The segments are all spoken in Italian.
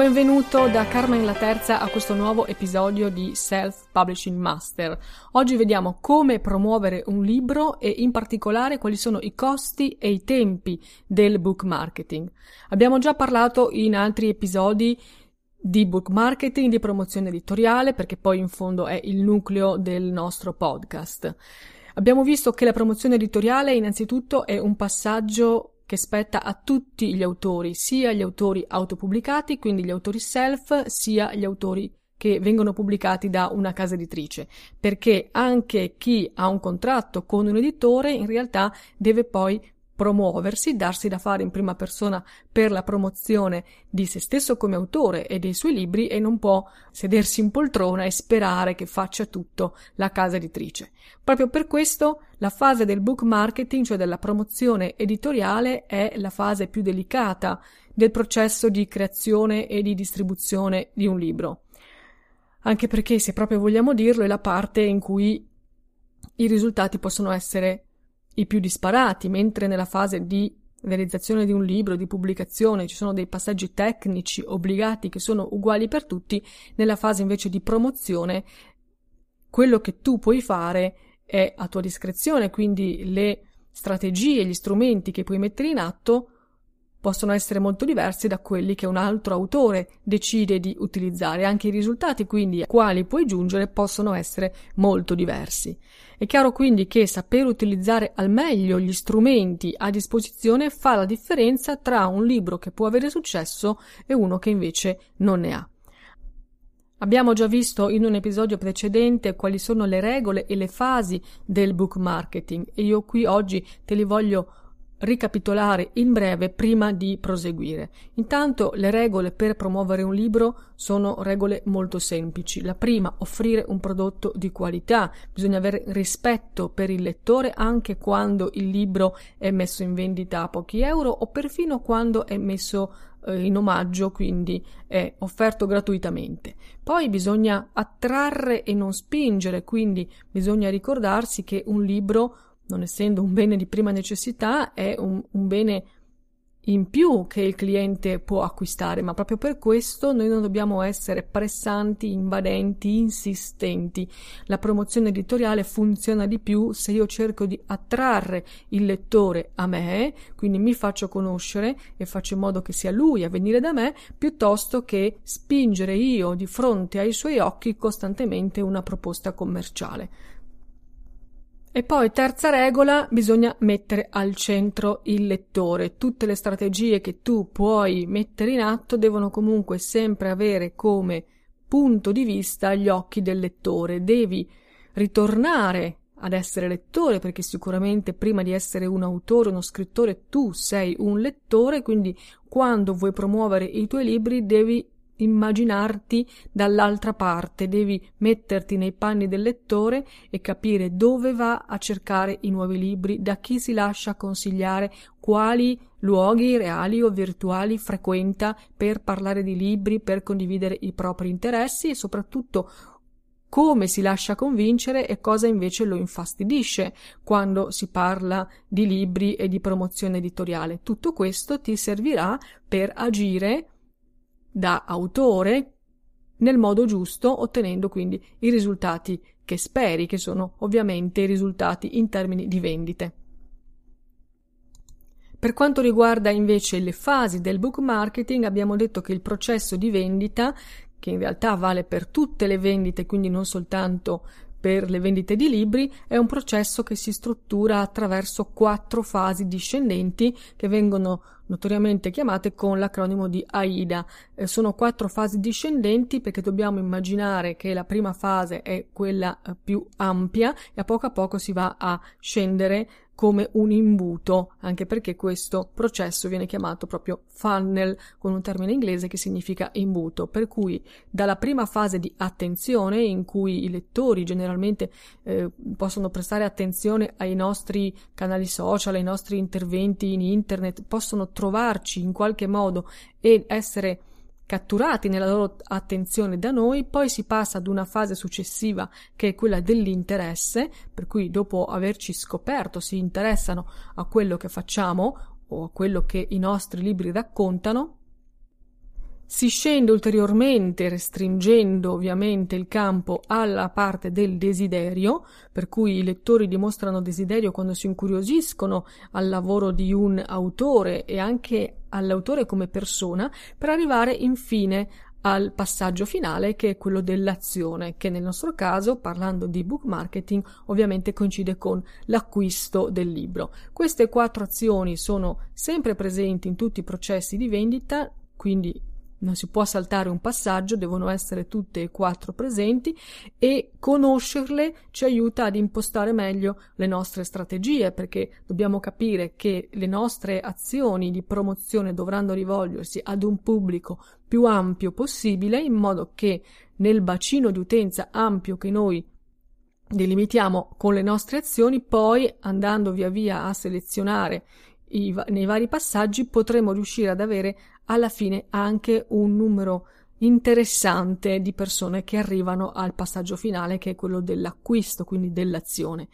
Benvenuto da Carmen la Terza a questo nuovo episodio di Self Publishing Master. Oggi vediamo come promuovere un libro e in particolare quali sono i costi e i tempi del book marketing. Abbiamo già parlato in altri episodi di book marketing, di promozione editoriale, perché poi in fondo è il nucleo del nostro podcast. Abbiamo visto che la promozione editoriale innanzitutto è un passaggio che spetta a tutti gli autori, sia gli autori autopubblicati, quindi gli autori self, sia gli autori che vengono pubblicati da una casa editrice, perché anche chi ha un contratto con un editore in realtà deve poi promuoversi, darsi da fare in prima persona per la promozione di se stesso come autore e dei suoi libri e non può sedersi in poltrona e sperare che faccia tutto la casa editrice. Proprio per questo la fase del book marketing, cioè della promozione editoriale, è la fase più delicata del processo di creazione e di distribuzione di un libro. Anche perché, se proprio vogliamo dirlo, è la parte in cui i risultati possono essere i più disparati, mentre nella fase di realizzazione di un libro, di pubblicazione, ci sono dei passaggi tecnici obbligati che sono uguali per tutti, nella fase invece di promozione quello che tu puoi fare è a tua discrezione, quindi le strategie, gli strumenti che puoi mettere in atto possono essere molto diversi da quelli che un altro autore decide di utilizzare. Anche i risultati, quindi, a quali puoi giungere, possono essere molto diversi. È chiaro quindi che saper utilizzare al meglio gli strumenti a disposizione fa la differenza tra un libro che può avere successo e uno che invece non ne ha. Abbiamo già visto in un episodio precedente quali sono le regole e le fasi del book marketing e io qui oggi te li voglio ricapitolare in breve prima di proseguire. Intanto le regole per promuovere un libro sono regole molto semplici. La prima, offrire un prodotto di qualità. Bisogna avere rispetto per il lettore anche quando il libro è messo in vendita a pochi euro o perfino quando è messo eh, in omaggio, quindi è offerto gratuitamente. Poi bisogna attrarre e non spingere, quindi bisogna ricordarsi che un libro non essendo un bene di prima necessità, è un, un bene in più che il cliente può acquistare, ma proprio per questo noi non dobbiamo essere pressanti, invadenti, insistenti. La promozione editoriale funziona di più se io cerco di attrarre il lettore a me, quindi mi faccio conoscere e faccio in modo che sia lui a venire da me, piuttosto che spingere io di fronte ai suoi occhi costantemente una proposta commerciale. E poi, terza regola, bisogna mettere al centro il lettore. Tutte le strategie che tu puoi mettere in atto devono comunque sempre avere come punto di vista gli occhi del lettore. Devi ritornare ad essere lettore, perché sicuramente prima di essere un autore, uno scrittore, tu sei un lettore, quindi quando vuoi promuovere i tuoi libri devi immaginarti dall'altra parte, devi metterti nei panni del lettore e capire dove va a cercare i nuovi libri, da chi si lascia consigliare, quali luoghi reali o virtuali frequenta per parlare di libri, per condividere i propri interessi e soprattutto come si lascia convincere e cosa invece lo infastidisce quando si parla di libri e di promozione editoriale. Tutto questo ti servirà per agire da autore nel modo giusto, ottenendo quindi i risultati che speri, che sono ovviamente i risultati in termini di vendite. Per quanto riguarda invece le fasi del book marketing, abbiamo detto che il processo di vendita, che in realtà vale per tutte le vendite, quindi non soltanto per le vendite di libri, è un processo che si struttura attraverso quattro fasi discendenti che vengono notoriamente chiamate con l'acronimo di AIDA. Eh, sono quattro fasi discendenti perché dobbiamo immaginare che la prima fase è quella eh, più ampia e a poco a poco si va a scendere come un imbuto, anche perché questo processo viene chiamato proprio funnel con un termine inglese che significa imbuto, per cui dalla prima fase di attenzione in cui i lettori generalmente eh, possono prestare attenzione ai nostri canali social, ai nostri interventi in internet, possono trovarci in qualche modo e essere catturati nella loro attenzione da noi, poi si passa ad una fase successiva che è quella dell'interesse, per cui dopo averci scoperto si interessano a quello che facciamo o a quello che i nostri libri raccontano, si scende ulteriormente restringendo ovviamente il campo alla parte del desiderio, per cui i lettori dimostrano desiderio quando si incuriosiscono al lavoro di un autore e anche all'autore come persona, per arrivare infine al passaggio finale che è quello dell'azione, che nel nostro caso, parlando di book marketing, ovviamente coincide con l'acquisto del libro. Queste quattro azioni sono sempre presenti in tutti i processi di vendita, quindi non si può saltare un passaggio, devono essere tutte e quattro presenti e conoscerle ci aiuta ad impostare meglio le nostre strategie perché dobbiamo capire che le nostre azioni di promozione dovranno rivolgersi ad un pubblico più ampio possibile in modo che nel bacino di utenza ampio che noi delimitiamo con le nostre azioni, poi andando via via a selezionare nei vari passaggi potremo riuscire ad avere alla fine anche un numero interessante di persone che arrivano al passaggio finale che è quello dell'acquisto, quindi dell'azione.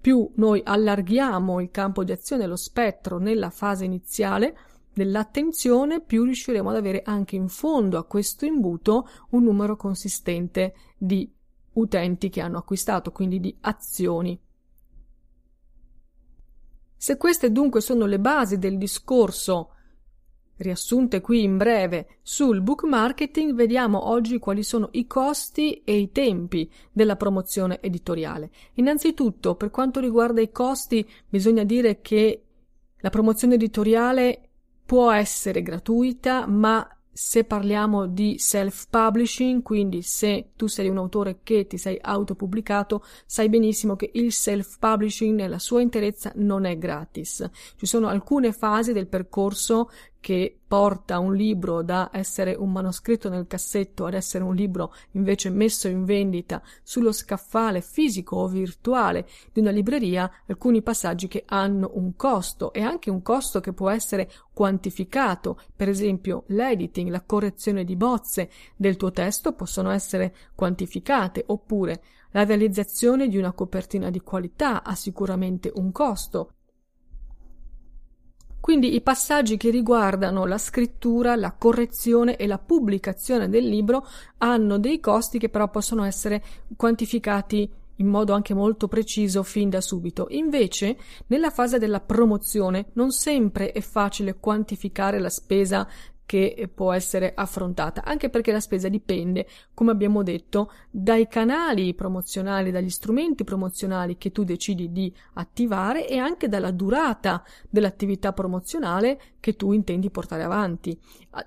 Più noi allarghiamo il campo di azione, lo spettro nella fase iniziale dell'attenzione, più riusciremo ad avere anche in fondo a questo imbuto un numero consistente di utenti che hanno acquistato, quindi di azioni. Se queste dunque sono le basi del discorso riassunte qui in breve sul book marketing, vediamo oggi quali sono i costi e i tempi della promozione editoriale. Innanzitutto, per quanto riguarda i costi, bisogna dire che la promozione editoriale può essere gratuita, ma se parliamo di self-publishing, quindi se tu sei un autore che ti sei autopubblicato, sai benissimo che il self-publishing nella sua interezza non è gratis. Ci sono alcune fasi del percorso che porta un libro da essere un manoscritto nel cassetto ad essere un libro invece messo in vendita sullo scaffale fisico o virtuale di una libreria, alcuni passaggi che hanno un costo e anche un costo che può essere quantificato, per esempio l'editing, la correzione di bozze del tuo testo possono essere quantificate, oppure la realizzazione di una copertina di qualità ha sicuramente un costo, quindi i passaggi che riguardano la scrittura, la correzione e la pubblicazione del libro hanno dei costi che però possono essere quantificati in modo anche molto preciso fin da subito. Invece, nella fase della promozione non sempre è facile quantificare la spesa che può essere affrontata, anche perché la spesa dipende, come abbiamo detto, dai canali promozionali, dagli strumenti promozionali che tu decidi di attivare e anche dalla durata dell'attività promozionale che tu intendi portare avanti.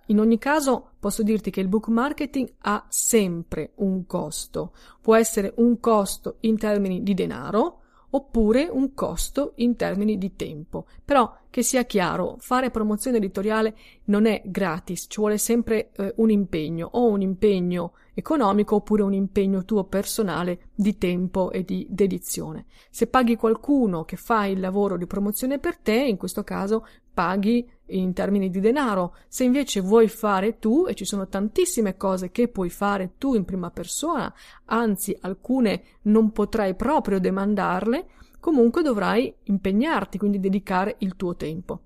In ogni caso, posso dirti che il book marketing ha sempre un costo. Può essere un costo in termini di denaro, oppure un costo in termini di tempo. Però che sia chiaro, fare promozione editoriale non è gratis, ci vuole sempre eh, un impegno, o un impegno economico oppure un impegno tuo personale di tempo e di dedizione. Se paghi qualcuno che fa il lavoro di promozione per te, in questo caso paghi in termini di denaro. Se invece vuoi fare tu, e ci sono tantissime cose che puoi fare tu in prima persona, anzi alcune non potrai proprio demandarle, comunque dovrai impegnarti, quindi dedicare il tuo tempo.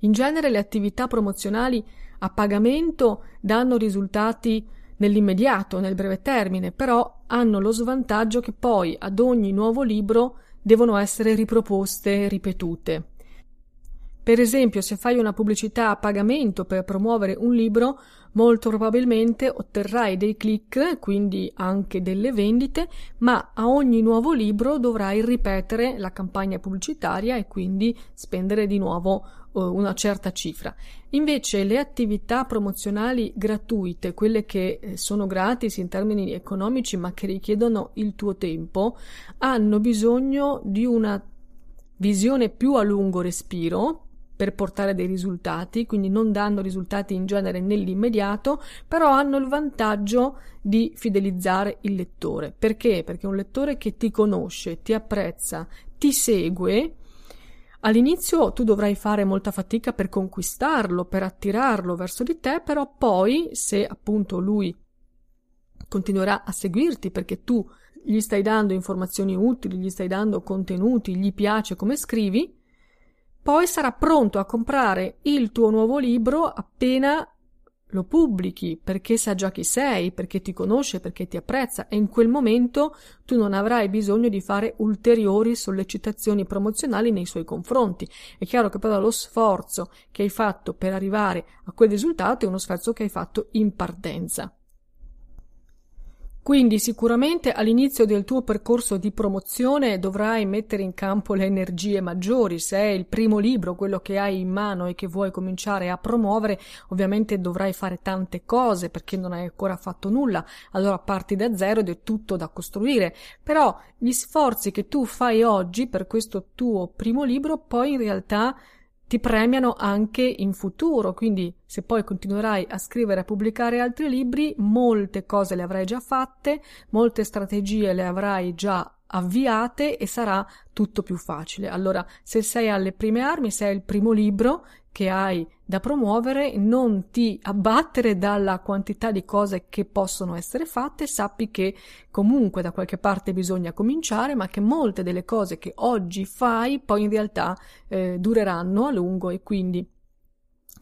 In genere le attività promozionali a pagamento danno risultati nell'immediato, nel breve termine, però hanno lo svantaggio che poi ad ogni nuovo libro devono essere riproposte, ripetute. Per esempio, se fai una pubblicità a pagamento per promuovere un libro, molto probabilmente otterrai dei click, quindi anche delle vendite, ma a ogni nuovo libro dovrai ripetere la campagna pubblicitaria e quindi spendere di nuovo uh, una certa cifra. Invece le attività promozionali gratuite, quelle che eh, sono gratis in termini economici ma che richiedono il tuo tempo, hanno bisogno di una visione più a lungo respiro per portare dei risultati, quindi non danno risultati in genere nell'immediato, però hanno il vantaggio di fidelizzare il lettore. Perché? Perché un lettore che ti conosce, ti apprezza, ti segue, All'inizio tu dovrai fare molta fatica per conquistarlo, per attirarlo verso di te, però poi, se appunto lui continuerà a seguirti perché tu gli stai dando informazioni utili, gli stai dando contenuti, gli piace come scrivi, poi sarà pronto a comprare il tuo nuovo libro appena lo pubblichi, perché sa già chi sei, perché ti conosce, perché ti apprezza e in quel momento tu non avrai bisogno di fare ulteriori sollecitazioni promozionali nei suoi confronti. È chiaro che però lo sforzo che hai fatto per arrivare a quel risultato è uno sforzo che hai fatto in partenza. Quindi sicuramente all'inizio del tuo percorso di promozione dovrai mettere in campo le energie maggiori. Se è il primo libro, quello che hai in mano e che vuoi cominciare a promuovere, ovviamente dovrai fare tante cose perché non hai ancora fatto nulla. Allora parti da zero ed è tutto da costruire. Però gli sforzi che tu fai oggi per questo tuo primo libro poi in realtà ti premiano anche in futuro, quindi se poi continuerai a scrivere e a pubblicare altri libri, molte cose le avrai già fatte, molte strategie le avrai già avviate e sarà tutto più facile. Allora, se sei alle prime armi, se è il primo libro, che hai da promuovere, non ti abbattere dalla quantità di cose che possono essere fatte, sappi che comunque da qualche parte bisogna cominciare, ma che molte delle cose che oggi fai poi in realtà eh, dureranno a lungo e quindi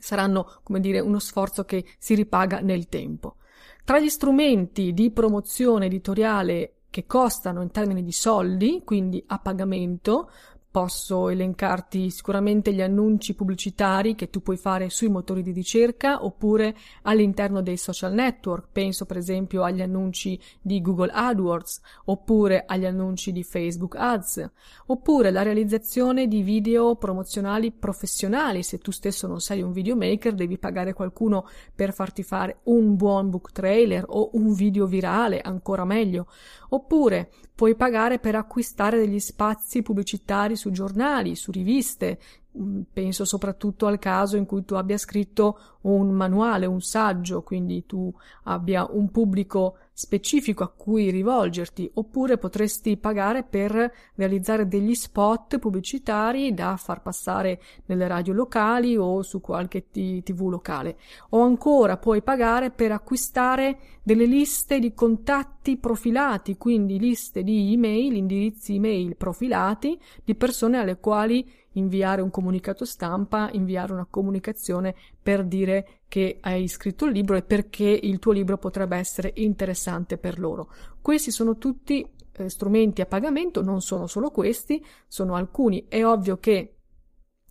saranno, come dire, uno sforzo che si ripaga nel tempo. Tra gli strumenti di promozione editoriale che costano in termini di soldi, quindi a pagamento, Posso elencarti sicuramente gli annunci pubblicitari che tu puoi fare sui motori di ricerca oppure all'interno dei social network. Penso per esempio agli annunci di Google AdWords oppure agli annunci di Facebook Ads oppure la realizzazione di video promozionali professionali. Se tu stesso non sei un videomaker devi pagare qualcuno per farti fare un buon book trailer o un video virale, ancora meglio. Oppure puoi pagare per acquistare degli spazi pubblicitari su giornali, su riviste, Mm, penso soprattutto al caso in cui tu abbia scritto un manuale, un saggio, quindi tu abbia un pubblico specifico a cui rivolgerti, oppure potresti pagare per realizzare degli spot pubblicitari da far passare nelle radio locali o su qualche t- tv locale. O ancora puoi pagare per acquistare delle liste di contatti profilati, quindi liste di email, indirizzi email profilati di persone alle quali inviare un comunicato stampa, inviare una comunicazione per dire che hai scritto il libro e perché il tuo libro potrebbe essere interessante per loro. Questi sono tutti eh, strumenti a pagamento, non sono solo questi, sono alcuni. È ovvio che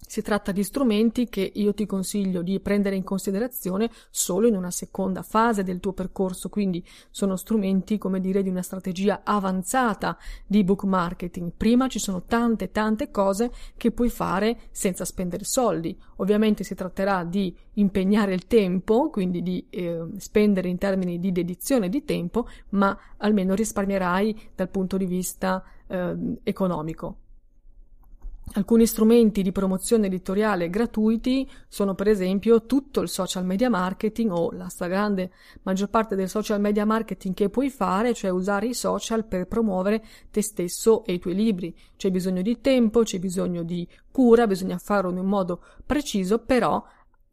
si tratta di strumenti che io ti consiglio di prendere in considerazione solo in una seconda fase del tuo percorso, quindi sono strumenti, come dire, di una strategia avanzata di book marketing. Prima ci sono tante tante cose che puoi fare senza spendere soldi. Ovviamente si tratterà di impegnare il tempo, quindi di eh, spendere in termini di dedizione di tempo, ma almeno risparmierai dal punto di vista eh, economico. Alcuni strumenti di promozione editoriale gratuiti sono per esempio tutto il social media marketing o la stragrande maggior parte del social media marketing che puoi fare, cioè usare i social per promuovere te stesso e i tuoi libri. C'è bisogno di tempo, c'è bisogno di cura, bisogna farlo in un modo preciso, però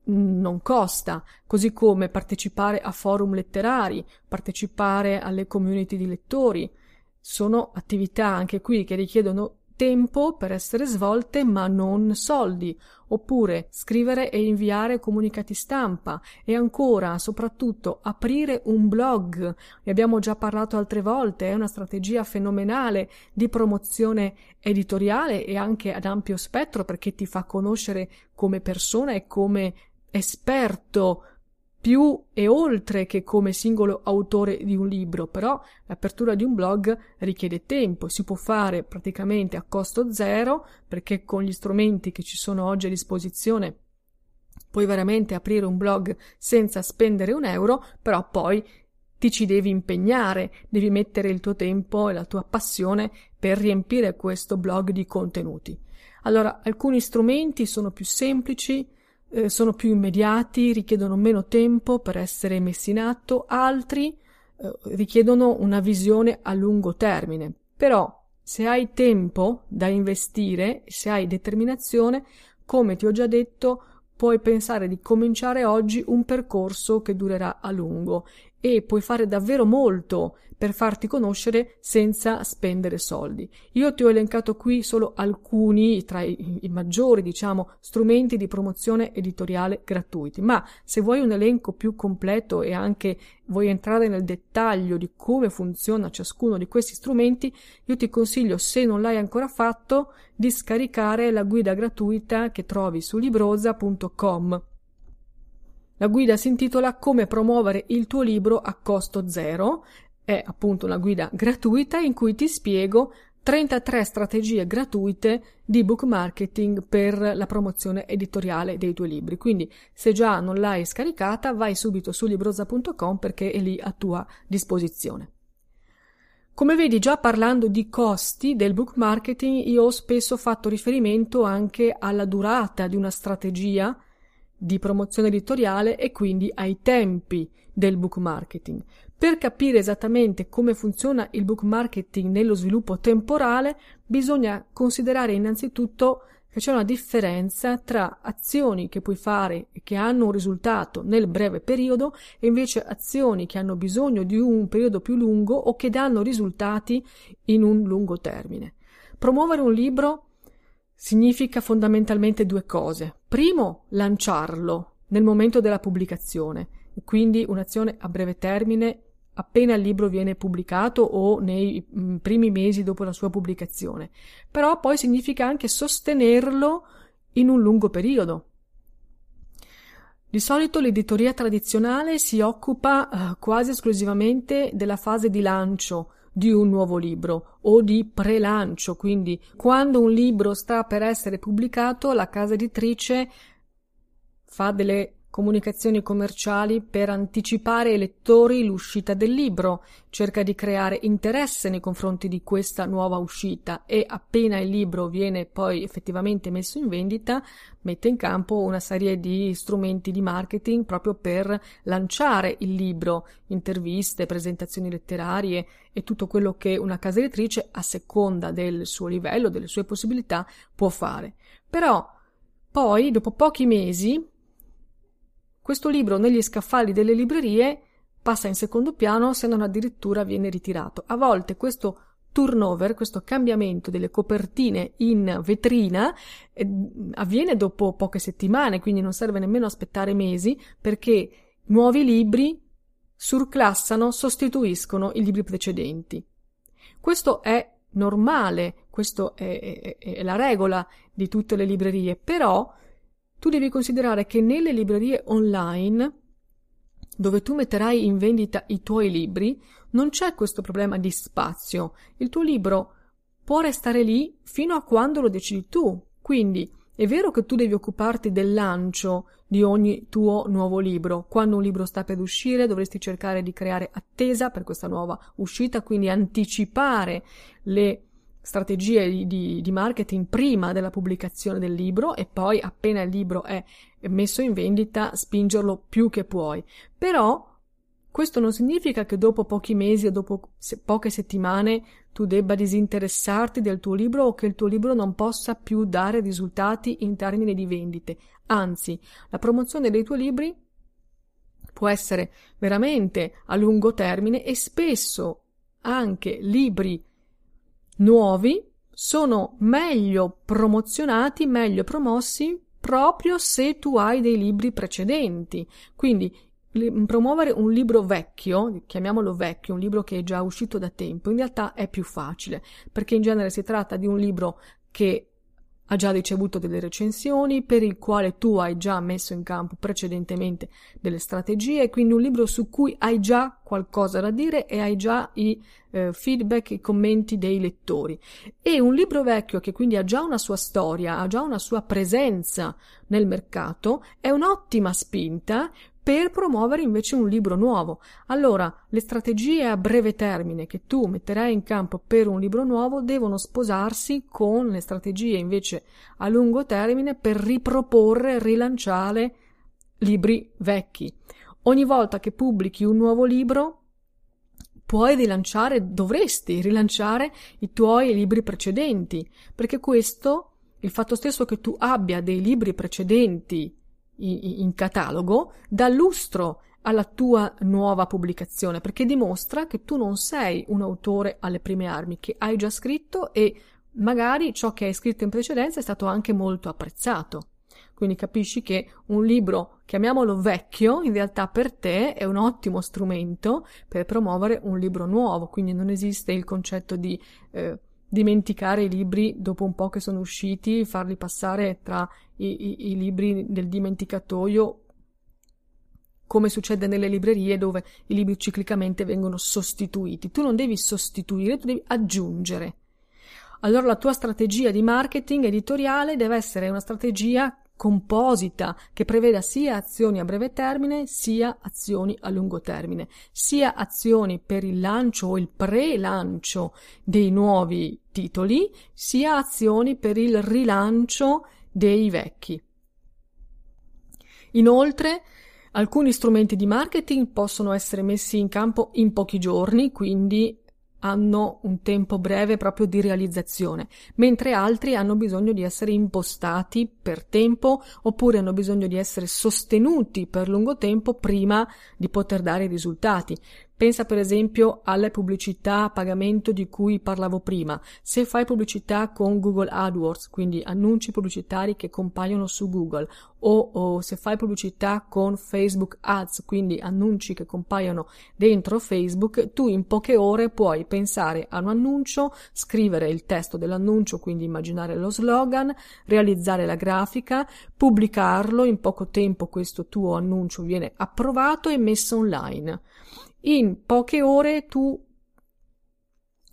non costa, così come partecipare a forum letterari, partecipare alle community di lettori. Sono attività anche qui che richiedono tempo per essere svolte ma non soldi, oppure scrivere e inviare comunicati stampa e ancora, soprattutto, aprire un blog. Ne abbiamo già parlato altre volte, è una strategia fenomenale di promozione editoriale e anche ad ampio spettro perché ti fa conoscere come persona e come esperto più e oltre che come singolo autore di un libro, però l'apertura di un blog richiede tempo, si può fare praticamente a costo zero perché con gli strumenti che ci sono oggi a disposizione puoi veramente aprire un blog senza spendere un euro, però poi ti ci devi impegnare, devi mettere il tuo tempo e la tua passione per riempire questo blog di contenuti. Allora, alcuni strumenti sono più semplici, eh, sono più immediati, richiedono meno tempo per essere messi in atto, altri eh, richiedono una visione a lungo termine. Però, se hai tempo da investire, se hai determinazione, come ti ho già detto, puoi pensare di cominciare oggi un percorso che durerà a lungo e puoi fare davvero molto per farti conoscere senza spendere soldi. Io ti ho elencato qui solo alcuni tra i, i, maggiori, diciamo, strumenti di promozione editoriale gratuiti, ma se vuoi un elenco più completo e anche vuoi entrare nel dettaglio di come funziona ciascuno di questi strumenti, io ti consiglio, se non l'hai ancora fatto, di scaricare la guida gratuita che trovi su librosa.com. La guida si intitola Come promuovere il tuo libro a costo zero è appunto una guida gratuita in cui ti spiego 33 strategie gratuite di book marketing per la promozione editoriale dei tuoi libri. Quindi, se già non l'hai scaricata, vai subito su librosa.com perché è lì a tua disposizione. Come vedi, già parlando di costi del book marketing, io ho spesso fatto riferimento anche alla durata di una strategia di promozione editoriale e quindi ai tempi del book marketing. Per capire esattamente come funziona il book marketing nello sviluppo temporale, bisogna considerare innanzitutto che c'è una differenza tra azioni che puoi fare e che hanno un risultato nel breve periodo e invece azioni che hanno bisogno di un periodo più lungo o che danno risultati in un lungo termine. Promuovere un libro significa fondamentalmente due cose. Primo, lanciarlo nel momento della pubblicazione, quindi un'azione a breve termine appena il libro viene pubblicato o nei mm, primi mesi dopo la sua pubblicazione, però poi significa anche sostenerlo in un lungo periodo. Di solito l'editoria tradizionale si occupa eh, quasi esclusivamente della fase di lancio di un nuovo libro o di pre-lancio, quindi quando un libro sta per essere pubblicato la casa editrice fa delle comunicazioni commerciali per anticipare ai lettori l'uscita del libro, cerca di creare interesse nei confronti di questa nuova uscita e appena il libro viene poi effettivamente messo in vendita, mette in campo una serie di strumenti di marketing proprio per lanciare il libro, interviste, presentazioni letterarie e tutto quello che una casa editrice a seconda del suo livello, delle sue possibilità può fare. Però poi, dopo pochi mesi, questo libro negli scaffali delle librerie passa in secondo piano se non addirittura viene ritirato. A volte questo turnover, questo cambiamento delle copertine in vetrina eh, avviene dopo poche settimane, quindi non serve nemmeno aspettare mesi perché nuovi libri surclassano, sostituiscono i libri precedenti. Questo è normale, questa è, è, è, la regola di tutte le librerie, però tu devi considerare che nelle librerie online, dove tu metterai in vendita i tuoi libri, non c'è questo problema di spazio. Il tuo libro può restare lì fino a quando lo decidi tu. Quindi è vero che tu devi occuparti del lancio di ogni tuo nuovo libro. Quando un libro sta per uscire, dovresti cercare di creare attesa per questa nuova uscita, quindi anticipare le strategie di, di, di, marketing prima della pubblicazione del libro e poi appena il libro è messo in vendita spingerlo più che puoi. Però questo non significa che dopo pochi mesi o dopo se, poche settimane tu debba disinteressarti del tuo libro o che il tuo libro non possa più dare risultati in termini di vendite. Anzi, la promozione dei tuoi libri può essere veramente a lungo termine e spesso anche libri nuovi sono meglio promozionati, meglio promossi proprio se tu hai dei libri precedenti. Quindi promuovere un libro vecchio, chiamiamolo vecchio, un libro che è già uscito da tempo, in realtà è più facile, perché in genere si tratta di un libro che ha già ricevuto delle recensioni, per il quale tu hai già messo in campo precedentemente delle strategie, quindi un libro su cui hai già qualcosa da dire e hai già i eh, feedback, i commenti dei lettori. E un libro vecchio che quindi ha già una sua storia, ha già una sua presenza nel mercato, è un'ottima spinta per promuovere invece un libro nuovo. Allora, le strategie a breve termine che tu metterai in campo per un libro nuovo devono sposarsi con le strategie invece a lungo termine per riproporre, rilanciare libri vecchi. Ogni volta che pubblichi un nuovo libro, puoi rilanciare, dovresti rilanciare i tuoi libri precedenti, perché questo, il fatto stesso che tu abbia dei libri precedenti in catalogo dà lustro alla tua nuova pubblicazione perché dimostra che tu non sei un autore alle prime armi, che hai già scritto e magari ciò che hai scritto in precedenza è stato anche molto apprezzato. Quindi capisci che un libro, chiamiamolo vecchio, in realtà per te è un ottimo strumento per promuovere un libro nuovo, quindi non esiste il concetto di eh, dimenticare i libri dopo un po' che sono usciti, farli passare tra i, i, i libri del dimenticatoio come succede nelle librerie dove i libri ciclicamente vengono sostituiti. Tu non devi sostituire, tu devi aggiungere. Allora la tua strategia di marketing editoriale deve essere una strategia composita che preveda sia azioni a breve termine sia azioni a lungo termine, sia azioni per il lancio o il pre-lancio dei nuovi titoli, sia azioni per il rilancio dei vecchi. Inoltre, alcuni strumenti di marketing possono essere messi in campo in pochi giorni, quindi hanno un tempo breve proprio di realizzazione, mentre altri hanno bisogno di essere impostati per tempo oppure hanno bisogno di essere sostenuti per lungo tempo prima di poter dare i risultati. Pensa per esempio alle pubblicità a pagamento di cui parlavo prima. Se fai pubblicità con Google AdWords, quindi annunci pubblicitari che compaiono su Google, o, o, se fai pubblicità con Facebook Ads, quindi annunci che compaiono dentro Facebook, tu in poche ore puoi pensare a un annuncio, scrivere il testo dell'annuncio, quindi immaginare lo slogan, realizzare la grafica, pubblicarlo, in poco tempo questo tuo annuncio viene approvato e messo online in poche ore tu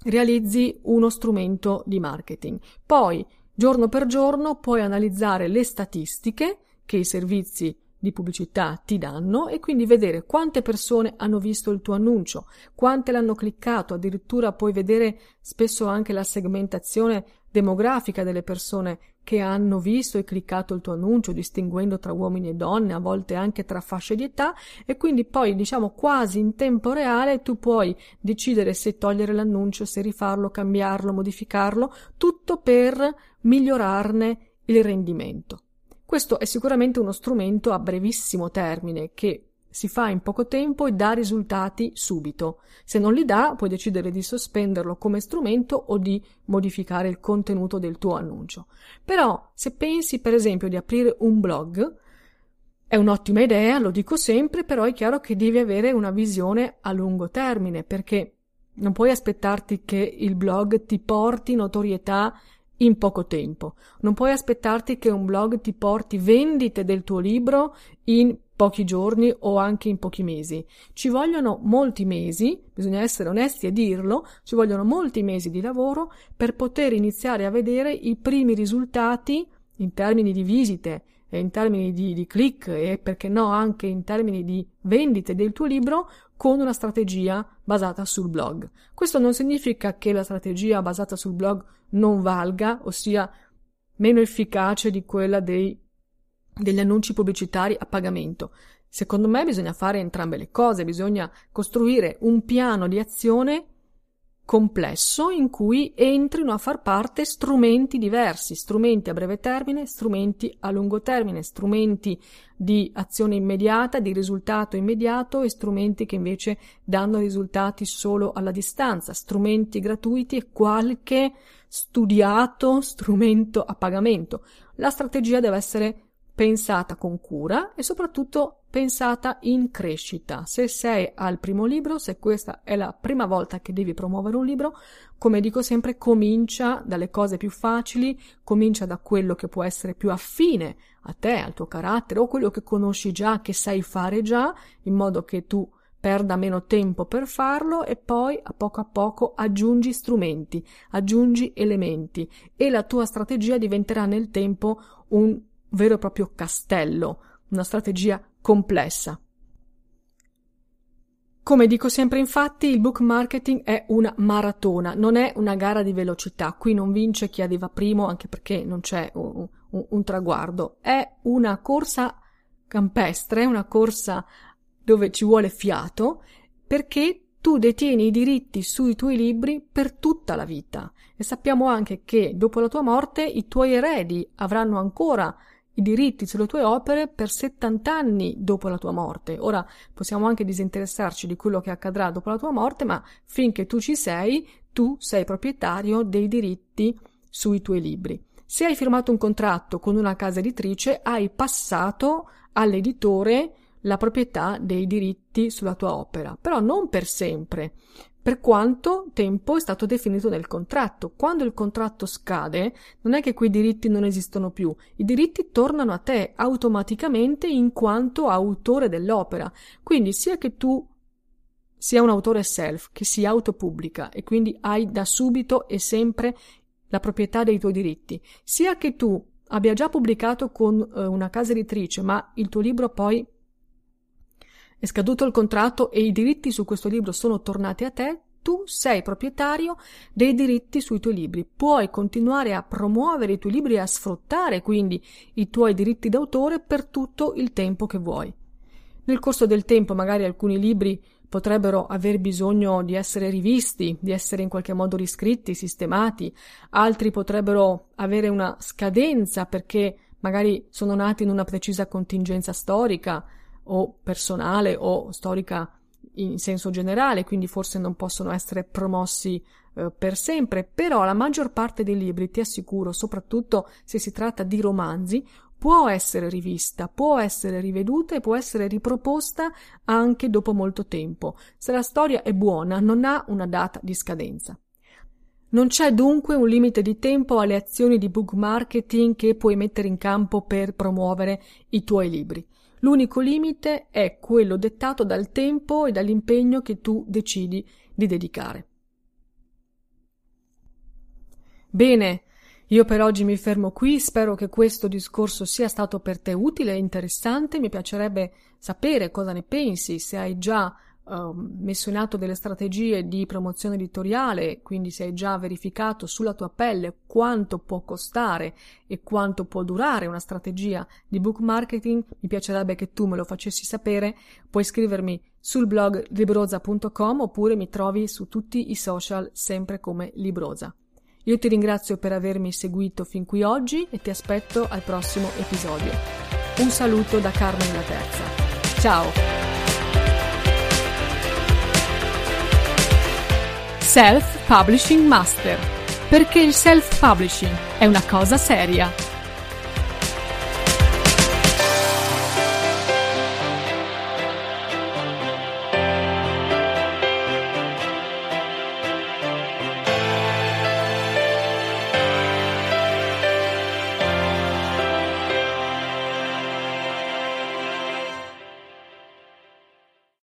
realizzi uno strumento di marketing. Poi, giorno per giorno, puoi analizzare le statistiche che i servizi di pubblicità ti danno e quindi vedere quante persone hanno visto il tuo annuncio, quante l'hanno cliccato, addirittura puoi vedere spesso anche la segmentazione demografica delle persone che hanno visto e cliccato il tuo annuncio, distinguendo tra uomini e donne, a volte anche tra fasce di età, e quindi poi, diciamo, quasi in tempo reale tu puoi decidere se togliere l'annuncio, se rifarlo, cambiarlo, modificarlo, tutto per migliorarne il rendimento. Questo è sicuramente uno strumento a brevissimo termine che si fa in poco tempo e dà risultati subito. Se non li dà, puoi decidere di sospenderlo come strumento o di modificare il contenuto del tuo annuncio. Però, se pensi per esempio di aprire un blog, è un'ottima idea, lo dico sempre, però è chiaro che devi avere una visione a lungo termine, perché non puoi aspettarti che il blog ti porti notorietà in poco tempo. Non puoi aspettarti che un blog ti porti vendite del tuo libro in pochi giorni o anche in pochi mesi. Ci vogliono molti mesi, bisogna essere onesti e dirlo, ci vogliono molti mesi di lavoro per poter iniziare a vedere i primi risultati in termini di visite, in termini di, di click e perché no anche in termini di vendite del tuo libro con una strategia basata sul blog. Questo non significa che la strategia basata sul blog non valga, ossia meno efficace di quella dei degli annunci pubblicitari a pagamento. Secondo me bisogna fare entrambe le cose, bisogna costruire un piano di azione complesso in cui entrino a far parte strumenti diversi, strumenti a breve termine, strumenti a lungo termine, strumenti di azione immediata, di risultato immediato e strumenti che invece danno risultati solo alla distanza, strumenti gratuiti e qualche studiato strumento a pagamento. La strategia deve essere pensata con cura e soprattutto pensata in crescita. Se sei al primo libro, se questa è la prima volta che devi promuovere un libro, come dico sempre, comincia dalle cose più facili, comincia da quello che può essere più affine a te, al tuo carattere o quello che conosci già, che sai fare già, in modo che tu perda meno tempo per farlo e poi a poco a poco aggiungi strumenti, aggiungi elementi e la tua strategia diventerà nel tempo un vero e proprio castello, una strategia complessa. Come dico sempre infatti, il book marketing è una maratona, non è una gara di velocità. Qui non vince chi arriva primo, anche perché non c'è un, un, un traguardo. È una corsa campestre, una corsa dove ci vuole fiato, perché tu detieni i diritti sui tuoi libri per tutta la vita. E sappiamo anche che dopo la tua morte i tuoi eredi avranno ancora i diritti sulle tue opere per 70 anni dopo la tua morte. Ora possiamo anche disinteressarci di quello che accadrà dopo la tua morte, ma finché tu ci sei, tu sei proprietario dei diritti sui tuoi libri. Se hai firmato un contratto con una casa editrice, hai passato all'editore la proprietà dei diritti sulla tua opera, però non per sempre, per quanto tempo è stato definito nel contratto. Quando il contratto scade, non è che quei diritti non esistono più, i diritti tornano a te automaticamente in quanto autore dell'opera. Quindi sia che tu sia un autore self, che si autopubblica e quindi hai da subito e sempre la proprietà dei tuoi diritti, sia che tu abbia già pubblicato con eh, una casa editrice, ma il tuo libro poi è scaduto il contratto e i diritti su questo libro sono tornati a te, tu sei proprietario dei diritti sui tuoi libri. Puoi continuare a promuovere i tuoi libri e a sfruttare quindi i tuoi diritti d'autore per tutto il tempo che vuoi. Nel corso del tempo magari alcuni libri potrebbero aver bisogno di essere rivisti, di essere in qualche modo riscritti, sistemati, altri potrebbero avere una scadenza perché magari sono nati in una precisa contingenza storica, o personale o storica in senso generale, quindi forse non possono essere promossi eh, per sempre, però la maggior parte dei libri, ti assicuro, soprattutto se si tratta di romanzi, può essere rivista, può essere riveduta e può essere riproposta anche dopo molto tempo. Se la storia è buona, non ha una data di scadenza. Non c'è dunque un limite di tempo alle azioni di book marketing che puoi mettere in campo per promuovere i tuoi libri. L'unico limite è quello dettato dal tempo e dall'impegno che tu decidi di dedicare. Bene, io per oggi mi fermo qui, spero che questo discorso sia stato per te utile e interessante, mi piacerebbe sapere cosa ne pensi, se hai già uh, messo in atto delle strategie di promozione editoriale, quindi se hai già verificato sulla tua pelle quanto può costare e quanto può durare una strategia di book marketing, mi piacerebbe che tu me lo facessi sapere, puoi scrivermi sul blog libroza.com oppure mi trovi su tutti i social sempre come Libroza. Io ti ringrazio per avermi seguito fin qui oggi e ti aspetto al prossimo episodio. Un saluto da Carmen la Terza. Ciao! Self Publishing Master. Perché il self publishing è una cosa seria.